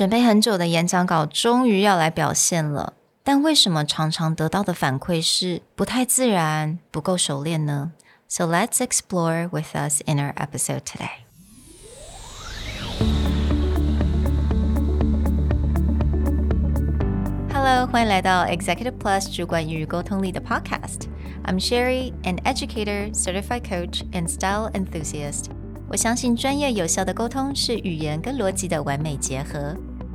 准备很久的演讲稿终于要来表现了，但为什么常常得到的反馈是不太自然、不够熟练呢？So let's explore with us in our episode today. Hello，欢迎来到 Executive Plus 主管与沟通力的 Podcast。I'm Sherry, an educator, certified coach, and style enthusiast. 我相信专业有效的沟通是语言跟逻辑的完美结合。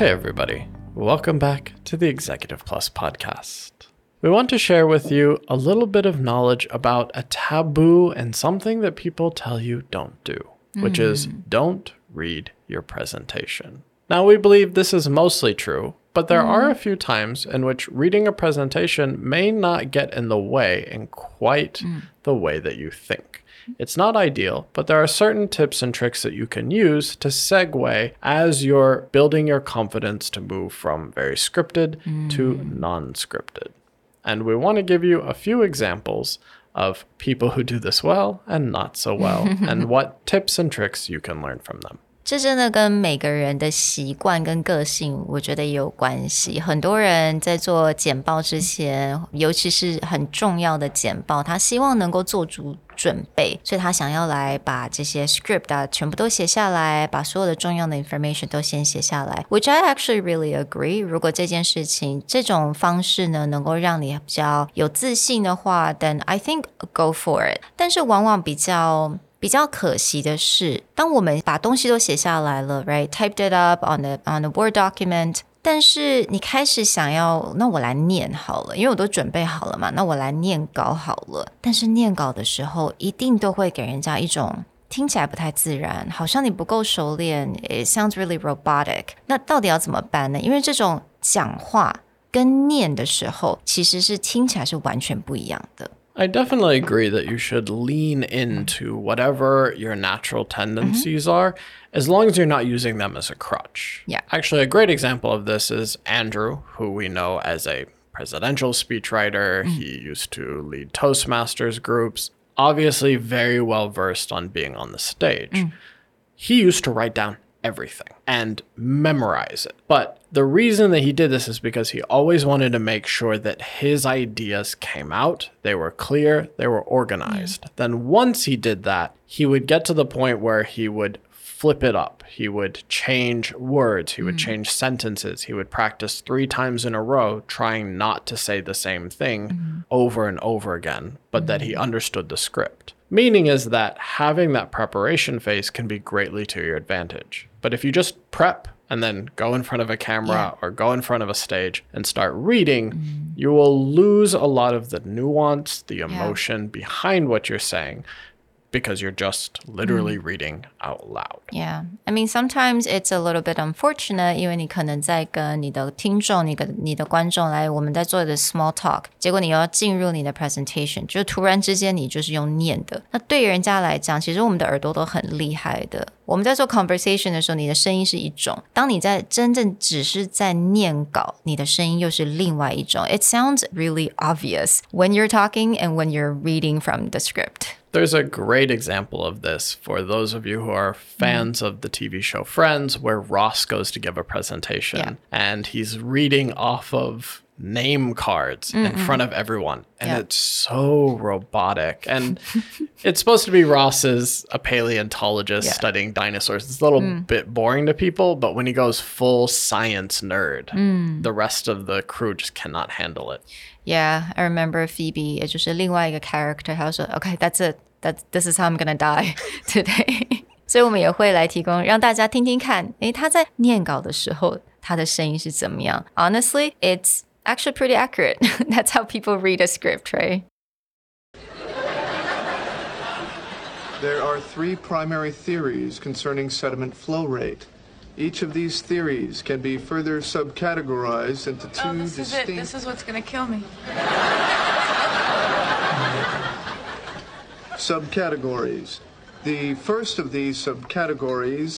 Hey, everybody. Welcome back to the Executive Plus podcast. We want to share with you a little bit of knowledge about a taboo and something that people tell you don't do, which is mm. don't read your presentation. Now, we believe this is mostly true, but there are mm-hmm. a few times in which reading a presentation may not get in the way in quite mm. the way that you think. It's not ideal, but there are certain tips and tricks that you can use to segue as you're building your confidence to move from very scripted to mm. non scripted. And we want to give you a few examples of people who do this well and not so well, and what tips and tricks you can learn from them. 这真的跟每个人的习惯跟个性，我觉得也有关系。很多人在做简报之前，尤其是很重要的简报，他希望能够做足准备，所以他想要来把这些 script 啊全部都写下来，把所有的重要的 information 都先写下来。Which I actually really agree。如果这件事情这种方式呢，能够让你比较有自信的话，then I think go for it。但是往往比较。比较可惜的是，当我们把东西都写下来了，right，typed it up on the on the Word document，但是你开始想要，那我来念好了，因为我都准备好了嘛，那我来念稿好了。但是念稿的时候，一定都会给人家一种听起来不太自然，好像你不够熟练，it sounds really robotic。那到底要怎么办呢？因为这种讲话跟念的时候，其实是听起来是完全不一样的。I definitely agree that you should lean into whatever your natural tendencies mm-hmm. are, as long as you're not using them as a crutch. Yeah. Actually, a great example of this is Andrew, who we know as a presidential speechwriter. Mm-hmm. He used to lead Toastmasters groups, obviously, very well versed on being on the stage. Mm. He used to write down everything and memorize it. But the reason that he did this is because he always wanted to make sure that his ideas came out, they were clear, they were organized. Then once he did that, he would get to the point where he would flip it up. He would change words, he would mm-hmm. change sentences, he would practice 3 times in a row trying not to say the same thing mm-hmm. over and over again, but that he mm-hmm. understood the script. Meaning is that having that preparation phase can be greatly to your advantage. But if you just prep and then go in front of a camera or go in front of a stage and start reading, you will lose a lot of the nuance, the emotion behind what you're saying because you're just literally reading out loud. Yeah, I mean sometimes it's a little bit unfortunate，因为你可能在跟你的听众、你的你的观众来，我们在做的 small talk，结果你又要进入你的 presentation，就突然之间你就是用念的，那对人家来讲，其实我们的耳朵都很厉害的。 我们在做 conversation 的时候，你的声音是一种；当你在真正只是在念稿，你的声音又是另外一种。It sounds really obvious when you're talking and when you're reading from the script. There's a great example of this for those of you who are fans of the TV show Friends, where Ross goes to give a presentation Yeah. and he's reading off of name cards in front of everyone. And Yeah. it's so robotic. And it's supposed to be Ross is a paleontologist Yeah. studying dinosaurs. It's a little bit boring to people, but when he goes full science nerd, the rest of the crew just cannot handle it. Yeah, I remember Phoebe，也就是另外一个 character，他说，OK，that's、it，that this is how I'm gonna die today 。所以我们也会来提供让大家听听看，诶，他在念稿的时候，他的声音是怎么样？Honestly, it's actually pretty accurate. That's how people read a script, right? There are three primary theories concerning sediment flow rate. Each of these theories can be further subcategorized into oh, two Oh, this is it. distinct This is what's gonna kill me. subcategories. The first of these subcategories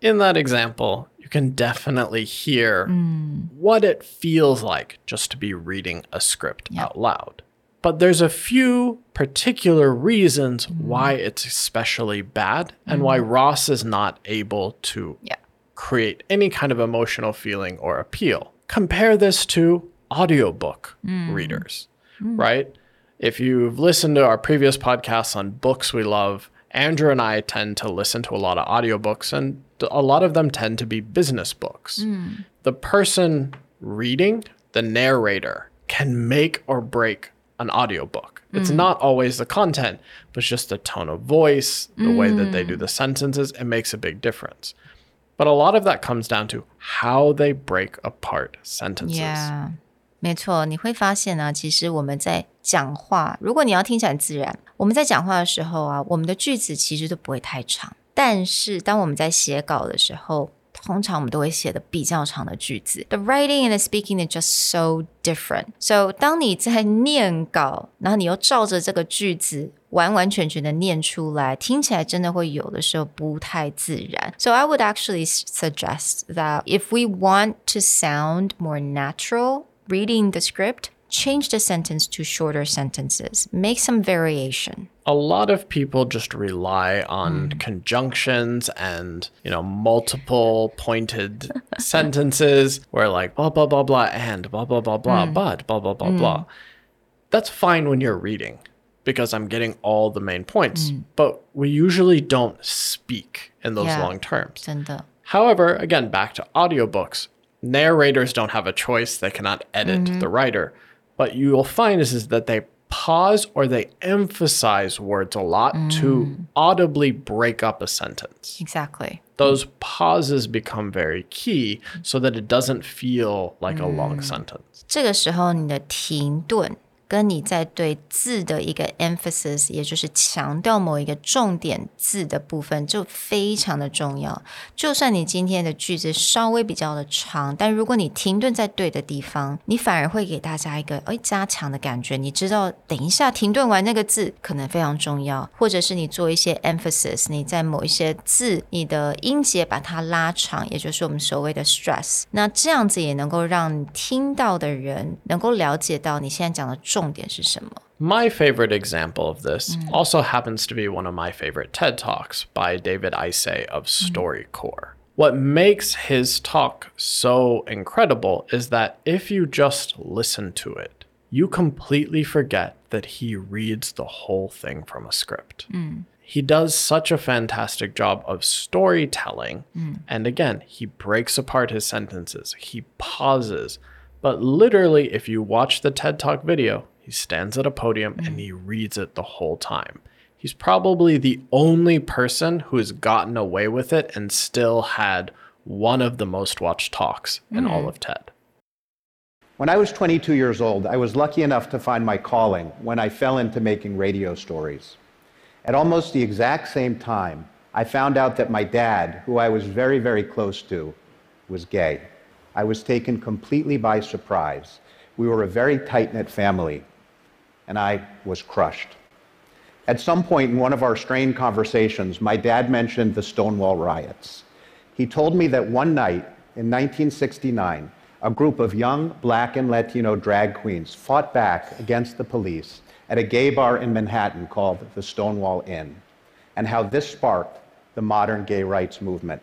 In that example, you can definitely hear what it feels like just to be reading a script out loud. But there's a few particular reasons mm. why it's especially bad and why mm. Ross is not able to Yeah. create any kind of emotional feeling or appeal. Compare this to audiobook mm. readers, right? If you've listened to our previous podcasts on books we love, Andrew and I tend to listen to a lot of audiobooks, and th- a lot of them tend to be business books. The person reading, the narrator, can make or break an audiobook. It's not always the content, but it's just the tone of voice, the way that they do the sentences, it makes a big difference. But a lot of that comes down to how they break apart sentences. Yeah，没错，你会发现呢，其实我们在讲话，如果你要听起来很自然， 我们在讲话的时候啊，我们的句子其实都不会太长。但是当我们在写稿的时候，通常我们都会写的比较长的句子。The writing and the speaking is just so different. So 当你在念稿，然后你又照着这个句子完完全全的念出来，听起来真的会有的时候不太自然。So I would actually suggest that if we want to sound more natural reading the script, change the sentence to shorter sentences. Make some variation. a lot of people just rely on hmm. conjunctions and you know multiple pointed sentences where like blah blah blah blah and blah blah blah blah hmm. but blah blah blah hmm. blah that's fine when you're reading because i'm getting all the main points but we usually don't speak in those Yeah. long terms 真的 However, again, back to audiobooks, narrators don't have a choice. They cannot edit mm-hmm. the writer. But you'll find is, is that they pause or they emphasize words a lot to audibly break up a sentence. exactly. Those pauses become very key so that it doesn't feel like a long sentence. 这个时候你的停顿 跟你在对字的一个 emphasis，也就是强调某一个重点字的部分，就非常的重要。就算你今天的句子稍微比较的长，但如果你停顿在对的地方，你反而会给大家一个哎加强的感觉。你知道，等一下停顿完那个字可能非常重要，或者是你做一些 emphasis，你在某一些字你的音节把它拉长，也就是我们所谓的 stress。那这样子也能够让听到的人能够了解到你现在讲的重点是什么。 My favorite example of this also happens to be one of my favorite TED Talks by David Isay of StoryCorps. What makes his talk so incredible is that if you just listen to it, you completely forget that he reads the whole thing from a script. He does such a fantastic job of storytelling. And again, he breaks apart his sentences, he pauses. but literally, if you watch the TED Talk video, he stands at a podium and mm. he reads it the whole time. He's probably the only person who has gotten away with it and still had one of the most watched talks in all mm. of TED. When I was 22 years old, I was lucky enough to find my calling when I fell into making radio stories. At almost the exact same time, I found out that my dad, who I was very, very close to, was gay. I was taken completely by surprise. We were a very tight knit family, and I was crushed. At some point in one of our strained conversations, my dad mentioned the Stonewall riots. He told me that one night in 1969, a group of young black and Latino drag queens fought back against the police at a gay bar in Manhattan called the Stonewall Inn, and how this sparked the modern gay rights movement.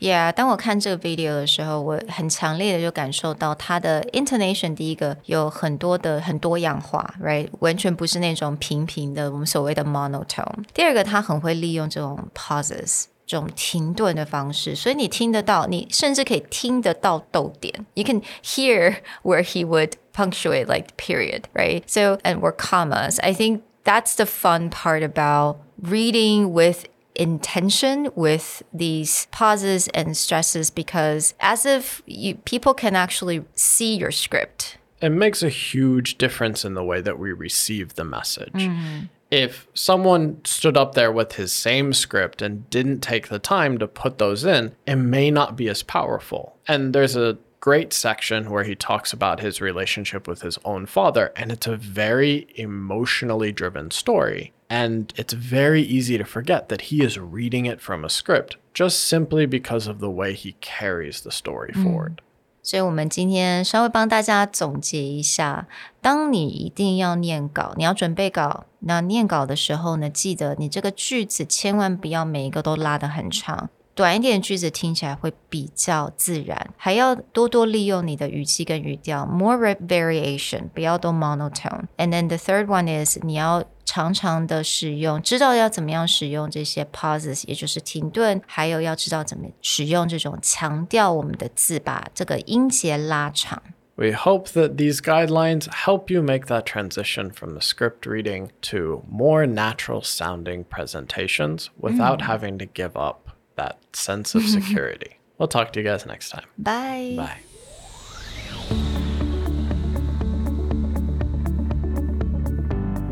Yeah，当我看这个 video 的时候，我很强烈的就感受到它的 intonation，第一个有很多的很多样化，right，完全不是那种平平的我们所谓的 monotone。第二个，他很会利用这种 pauses。这种停顿的方式，所以你听得到，你甚至可以听得到逗点。You can hear where he would punctuate like period, right? So and or commas. I think that's the fun part about reading with intention with these pauses and stresses because as if you, people can actually see your script. It makes a huge difference in the way that we receive the message. Mm-hmm. if someone stood up there with his same script and didn't take the time to put those in, it may not be as powerful. And there's a great section where he talks about his relationship with his own father, and it's a very emotionally driven story. And it's very easy to forget that he is reading it from a script just simply because of the way he carries the story forward. 所以，我们今天稍微帮大家总结一下：当你一定要念稿，你要准备稿，那念稿的时候呢，记得你这个句子千万不要每一个都拉得很长，短一点句子听起来会比较自然，还要多多利用你的语气跟语调，more variation，不要都 monotone。And then the third one is 你要 常常的使用，知道要怎么样使用这些 pauses，也就是停顿，还有要知道怎么使用这种强调我们的字，把这个音节拉长。We hope that these guidelines help you make that transition from the script reading to more natural sounding presentations without having to give up that sense of security. we'll talk to you guys next time. Bye. Bye.